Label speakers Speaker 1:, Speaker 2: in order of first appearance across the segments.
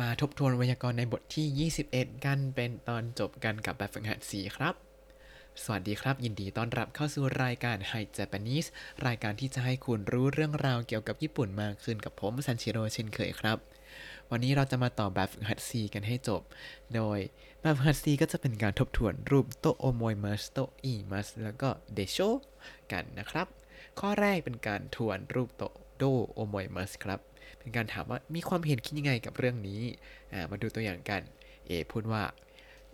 Speaker 1: มาทบทวนไวยากรณ์ในบทที่ 21 กันเป็นตอนจบกันกับแบบฝึกหัด4ครับ สวัสดีครับ ยินดีต้อนรับเข้าสู่รายการ Hi Japanese รายการที่จะให้คุณรู้เรื่องราวเกี่ยวกับญี่ปุ่นมากขึ้นกับผมซันชิโร่เช่นเคยครับ วันนี้เราจะมาต่อแบบฝึกหัด C กันให้จบ โดยแบบฝึกหัด C ก็จะเป็นการทบทวนรูปโตโอโมยมัสโตอีมัสแล้วก็เดโชกันนะครับ ข้อแรกเป็นการทวนรูปโตโดโอโมยมัสครับ เป็นการถามว่ามีความเห็นคิดยังไงกับเรื่องนี้ อ่า มาดูตัวอย่างกัน เอพูดว่า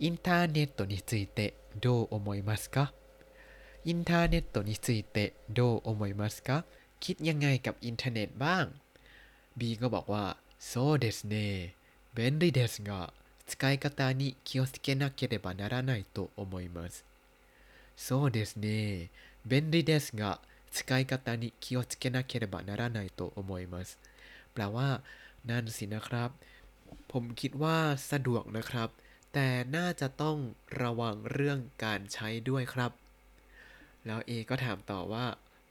Speaker 1: อินเทอร์เน็ตについてどう思いますかอินเทอร์เน็ตについてどう思いますかคิดยังไงกับอินเทอร์เน็ตบ้าง B ก็บอกว่าそうですね便利ですが使い方に気をつけなければならないと思いますそうですね便利ですが使い方に気をつけなければならないと思いますแป ลว่า นั่นสินะครับ ผมคิดว่าสะดวกนะครับ แต่น่าจะต้องระวังเรื่องการใช้ด้วยครับ แล้วเอก็ถามต่อว่า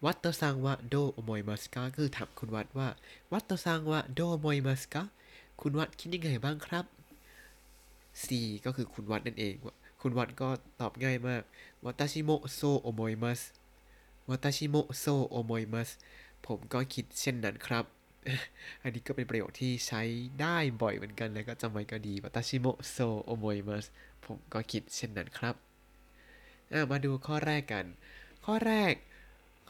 Speaker 1: วัตโตซังวะโดโอโมยมัสกาคือถามคุณวัดว่า วัตโตซังวะโดโอโมยมัสกาคุณวัดคิดยังไงบ้างครับ C ก็คือคุณวัดนั่นเอง คุณวัดก็ตอบง่ายมาก私もそう思います 私もそう思います ผมก็คิดเช่นนั้นครับ อันนี้ก็เป็นประโยคที่ใช้ได้บ่อยเหมือนกันแล้วก็จำไว้ก็ดี私もそう思います ผมก็คิดเช่นนั้นครับ มาดูข้อแรกกัน ข้อแรก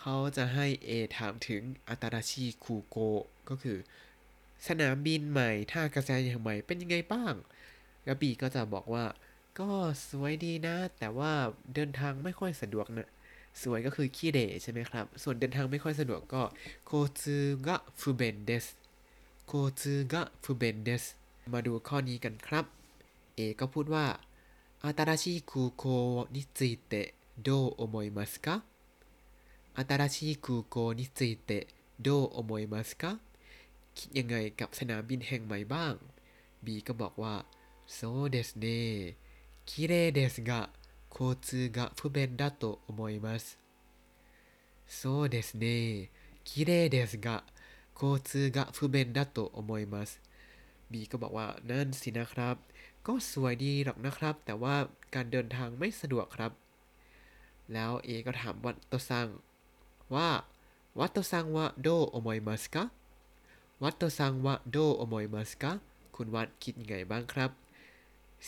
Speaker 1: เขาจะให้ A ถามถึงอัตราชีคูโกก็คือ สนามบินใหม่ท่ากระแสอย่างใหม่เป็นยังไงบ้างแล้ว B ก็จะบอกว่า ก็สวยดีนะ แต่ว่าเดินทางไม่ค่อยสะดวกนะ สวยก็คือขี้เดใช่ไหมครับ ส่วนเดินทางไม่ค่อยสะดวกก็โคซึกะฟูเบนเดสโคซึกะฟูเบนเดสมาดูข้อนี้กันครับ เอก็พูดว่าอาตาราชิคูโกนิจิเตะโดโอโมยมัสกะอาตาราชิคูโกนิจิเตะโดโอโมยมัสกะคิดยังไงกับสนามบินแห่งใหม่บ้างบีก็บอกว่าโซเดสเนคิเรเดสกะ 交通が不便だと思いますそうですね綺麗ですが交通が不便だと思います B ก็บอกว่านั่นสินะครับ ก็สวยดีหรอกนะครับ แต่ว่าการเดินทางไม่สะดวกครับ แล้ว A ก็ถามวัตโตซังว่าวัตโตซังว่าโดโอโมยมัสกะวัตโตซังว่าโดโอโมยมัสกะคุณวัดคิดยังไงบ้างครับ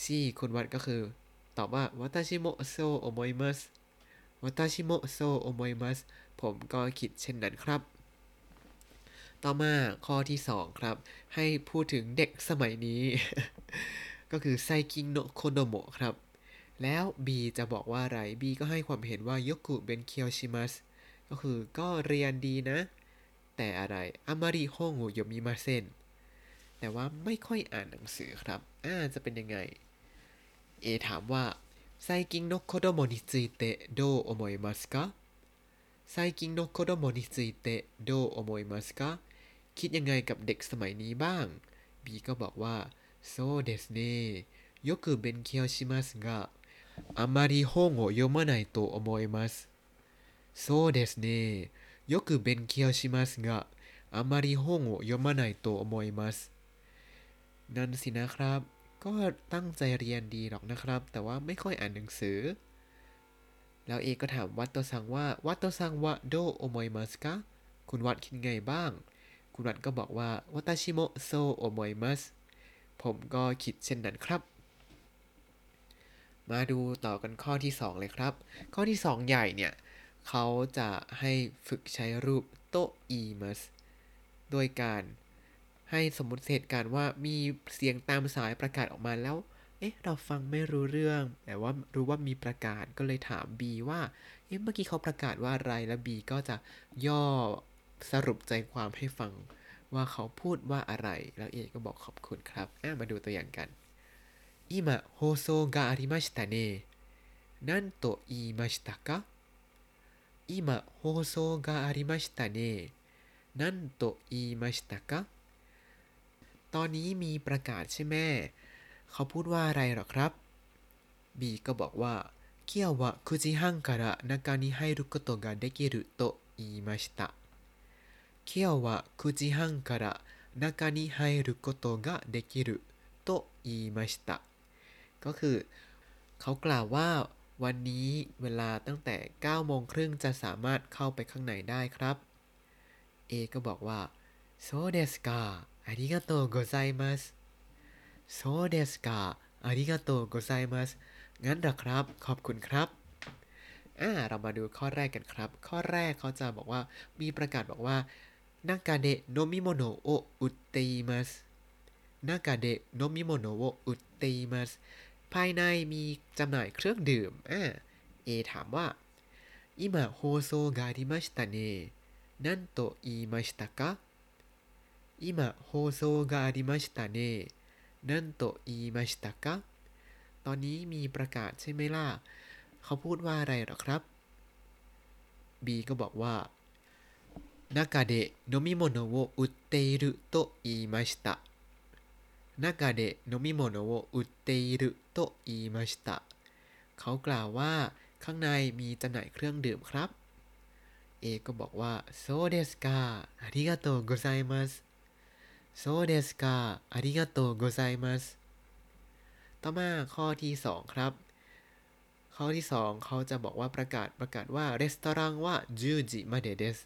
Speaker 1: C คุณวัดก็คือ ตอบว่า私もそう思います 私もそう思います ผมก็คิดเช่นนั้นครับ ต่อมาข้อที่ 2 ครับ ให้พูดถึงเด็กสมัยนี้ ก็คือ最近の子供 ครับ แล้ว B จะบอกว่าอะไร B ก็ให้ความเห็นว่ายกุเบนเคียวชิมัสก็คือก็เรียนดีนะ แต่อะไรอามาริโฮงโยมิมาเซนแต่ว่าไม่ค่อยอ่านหนังสือครับ อ่าจะเป็นยังไง A ถามว่าไซกิงโนโคโดโมนิついてどう思いますかไซกิงโนโคโดโมนิついてどう思いますかคิดยังไงกับเด็กสมัยนี้บ้าง B ก็บอกว่าそうですねよく勉強しますがあまり本を読まないと思いますそうですねよく勉強しますがあまり本を読まないと思いますนั่นสินะครับ ก็ตั้งใจเรียนดีหรอกนะครับ แต่ว่าไม่ค่อยอ่านหนังสือ แล้วเอก็ถามวัตโตซังว่าวัตโตซังวะโดโอโมยมัสกะคุณวัดคิดไงบ้าง คุณวัดก็บอกว่าวัตชิโมโซโอโมยมัสผมก็คิดเช่นนั้นครับ มาดูต่อกันข้อที่ 2 เลยครับ ข้อที่ 2 ใหญ่เนี่ยเขาจะให้ฝึกใช้รูปโตอีมัสโดยการ ให้สมมติเหตุการณ์ว่ามีเสียงตามสายประกาศออกมาแล้ว เอ๊ะ เราฟังไม่รู้เรื่อง แต่ว่ารู้ว่ามีประกาศก็เลยถาม B ว่า เอ๊ะ เมื่อกี้เขาประกาศว่าอะไร แล้ว B ก็จะย่อสรุปใจความให้ฟังว่าเขาพูดว่าอะไร แล้ว A ก็บอกขอบคุณครับอ่ะมาดูตัวอย่างกัน今放送がありましたね何と言いましたか今放送がありましたね何と言いましたか ตอนนี้มีประกาศใช่ไหม เขาพูดว่าอะไรหรอครับ B ก็บอกว่า今日は9時半から中に入ることができると言いました。今日は9時半から中に入ることができる โตอิมาชิตะก็คือ เขากล่าวว่าวันนี้เวลาตั้งแต่9โมงครึ่งจะสามารถเข้าไปข้างในได้ครับ A ก็บอกว่าโซเดสกา ありがとうございます。そうですか。ありがとうございます。งั้นเหครับ ขอบคุณครับ อ่า เรามาดูข้อแรกกันครับ ข้อแรกเขาจะบอกว่า มีประกาศบอกว่านักาเดโนมิโมโนโออุตติมัสนักาเดโนมิโมโนโออุตติมัสภายในมีจำหน่ายเครื่องดื่ม อ่า เอถามว่า今放送がありましたね。なんと言いましたか今放送がありましたね何と言いましたかตอนนี้มีประกาศใช่ไหมล่ะ เขาพูดว่าอะไรหรอครับ B ก็บอกว่า中で飲み物を売っていると言いました中で飲み物を売っていると言いましたเขากล่าวว่าข้างในมีจำหน่ายเครื่องดื่มครับ A ก็บอกว่าそうですかありがとうございます そうですかありがとうございますต่อมาข้อที่ 2 ครับ ข้อที่ 2 เขาจะบอกว่าประกาศประกาศว่าレストランは10時までです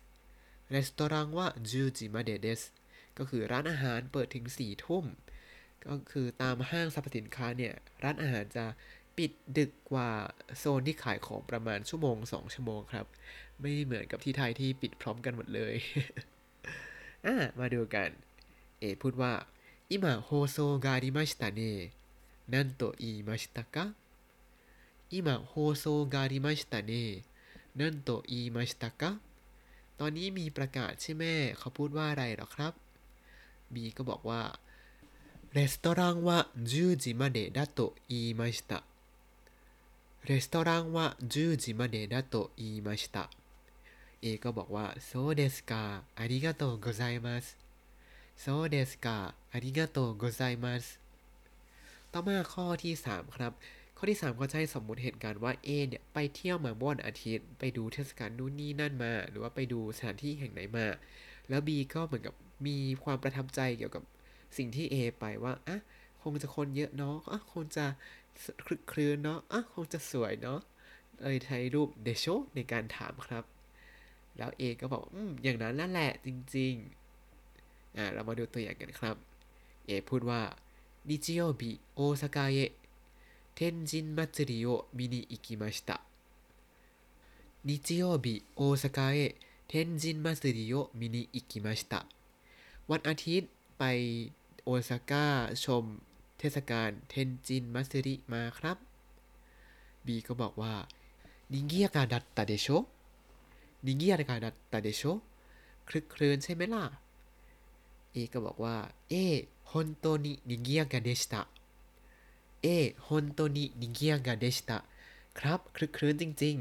Speaker 1: レストランは10時までですก็คือร้านอาหารเปิดถึง 4 ทุ่ม ก็คือตามห้างสรรพสินค้าเนี่ย ร้านอาหารจะปิดดึกกว่าโซนที่ขายของประมาณชั่วโมง 2 ชั่วโมงครับ ไม่เหมือนกับที่ไทยที่ปิดพร้อมกันหมดเลย อ่ะมาดูกัน เอพูดว่า今放送がありましたね何と言いましたか今放送がありましたね何と言いましたかตอนนี้มีประกาศใช่ไหมเขาพูดว่าอะไรหรอครับ B ก็บอกว่าレストランは10時までだと言いましたレストランは10時までだと言いました A ก็บอกว่าそうですかありがとうございます โซเดสกาอาริกาโตโกไซมัสต่อมาข้อที่ 3 ครับ ข้อที่ 3 ก็จะให้สมมุติเหตุการณ์ว่า A เนี่ย ไปเที่ยวมาบ่อนอาทิตย์ ไปดูเทศกาลนู่นนี่นั่นมา หรือว่าไปดูสถานที่แห่งไหนมา แล้ว B ก็เหมือนกับมีความประทับใจเกี่ยวกับสิ่งที่ A ไปว่าอะคงจะคนเยอะเนาะอะคงจะคลึกคลืนเนาะอะคงจะสวยเนาะเลยใช้รูปเดโชในการถามครับ แล้ว A ก็บอก อืม อย่างนั้นนั่นแหละจริง ๆ อ่าเรามาดูตัวอย่างกันครับ เอพูดว่านิจิโยบิโอซากาเอะเทนจินมัตสึริโอมินิวันอาทิตย์ไปโอซาก้าชมเทศกาลเทนจินมัตสึริมาครับบีก็บอกว่านิเกียกาดัตตาเดโชนิเกียกาดัตตาเดโชคลึกครื้นใช่ไหมล่ะ A ก็บอกว่าเอฮอนโตนินิกิยากาเดชตะเอฮอนโตนินิกิยากาเดชตะครับคลึกคลืนจริง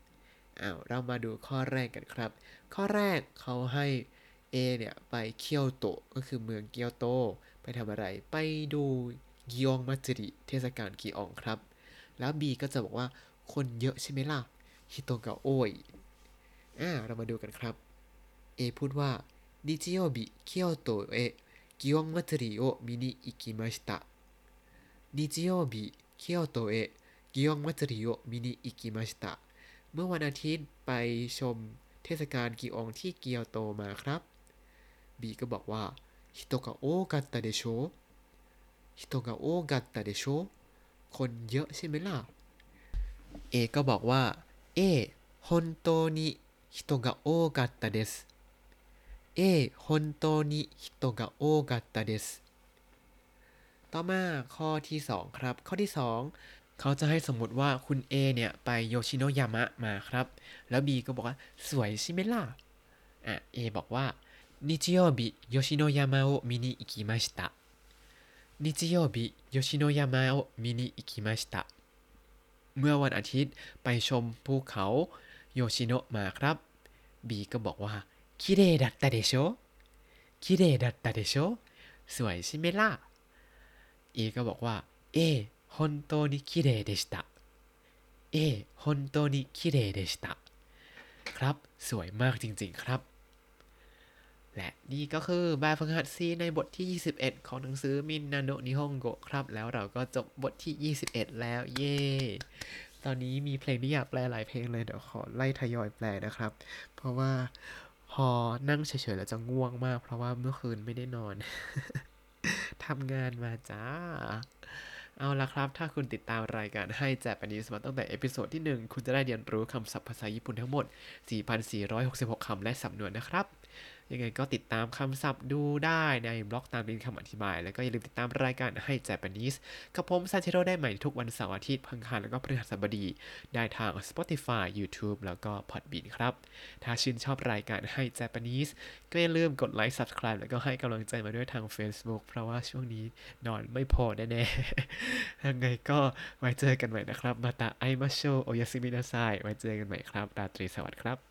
Speaker 1: ๆอ้าวเรามาดูข้อแรกกันครับ ข้อแรกเขาให้ A เนี่ยไปเคียวโตก็คือเมืองเกียวโต ไปทำอะไรไปดูกิองมัจจิริเทศกาลกิองครับ แล้ว B ก็จะบอกว่าคนเยอะใช่ไหมล่ะฮิโตกะโอยอ่าเรามาดูกันครับ A พูดว่า นิจิโยบิเคียวโตเอะกิองมัจจิริโอมินิอิกิมาชิตะนิจิโยบิเคียวโตเอะกิองมัจจิริโอมินิอิกิมาชิตะเมื่อวันอาทิตย์ไปชมเทศกาลกิองที่เกียวโตมาครับ B ก็บอกว่า人が多かったでしょ人が多かったでしょคนเยอะใช่ไหมล่ะ A ก็บอกว่า A 本当に人が多かったです A 本当に人が多かったですต่อมาข้อที่ 2 ครับ ข้อที่ 2 เขาจะให้สมมติว่าคุณ A เนี่ยไปโยชิโนยามะมาครับ แล้ว B ก็บอกว่าสวยใช่ไหมล่ะอ่ะ A บอกว่า日曜日吉野山を見に行きました日曜日吉野山を見に行きましたเมื่อวันอาทิตย์ไปชมภูเขาโยชิโนะมาครับ B ก็บอกว่า คิเรดัตตาเดโชคิเรดัตตาเดโชสวยใช่ไหมล่ะ A ก็บอกว่าเอ本当に綺麗でしたเอ本当に綺麗でしたครับ สวยมากจริงๆครับ และนี่ก็คือแบบฝึกหัด C ในบทที่ 21 ของหนังสือมินนาโนะนิฮงโกะครับ แล้วเราก็จบบทที่ 21 แล้ว เย้ ตอนนี้มีเพลงที่อยากแปลหลายเพลงเลย เดี๋ยวขอไล่ทยอยแปลนะครับ เพราะว่า พอนั่งเฉยๆแล้วจะง่วงมาก เพราะว่าเมื่อคืนไม่ได้นอนทำงานมาจ้า เอาละครับ ถ้าคุณติดตามรายการ Hi Japanese มาตั้งแต่ episode ที่ 1 คุณจะได้เรียนรู้คำศัพท์ภาษาญี่ปุ่นทั้งหมด 4,466 คำและสำนวนนะครับ ยังไงก็ติดตามคำศัพท์ดูได้ในบล็อกตามลิงก์คำอธิบาย แล้วก็อย่าลืมติดตามรายการ Hi Japanese กับผมซันเชโรได้ใหม่ทุกวันเสาร์อาทิตย์อังคารแล้วก็พฤหัสบดี ได้ทาง Spotify YouTube แล้วก็ Podbean ครับ ถ้าชื่นชอบรายการให้ Japanese ก็อย่าลืมกดไลค์ Subscribe แล้วก็ให้กำลังใจมาด้วยทาง Facebook เพราะว่าช่วงนี้นอนไม่พอแน่ๆยังไงก็ไว้เจอกันใหม่นะครับ มาตาไอมาโชโอยาซิมินาไซไว้เจอกันใหม่ครับ ราตรีสวัสดิ์ครับ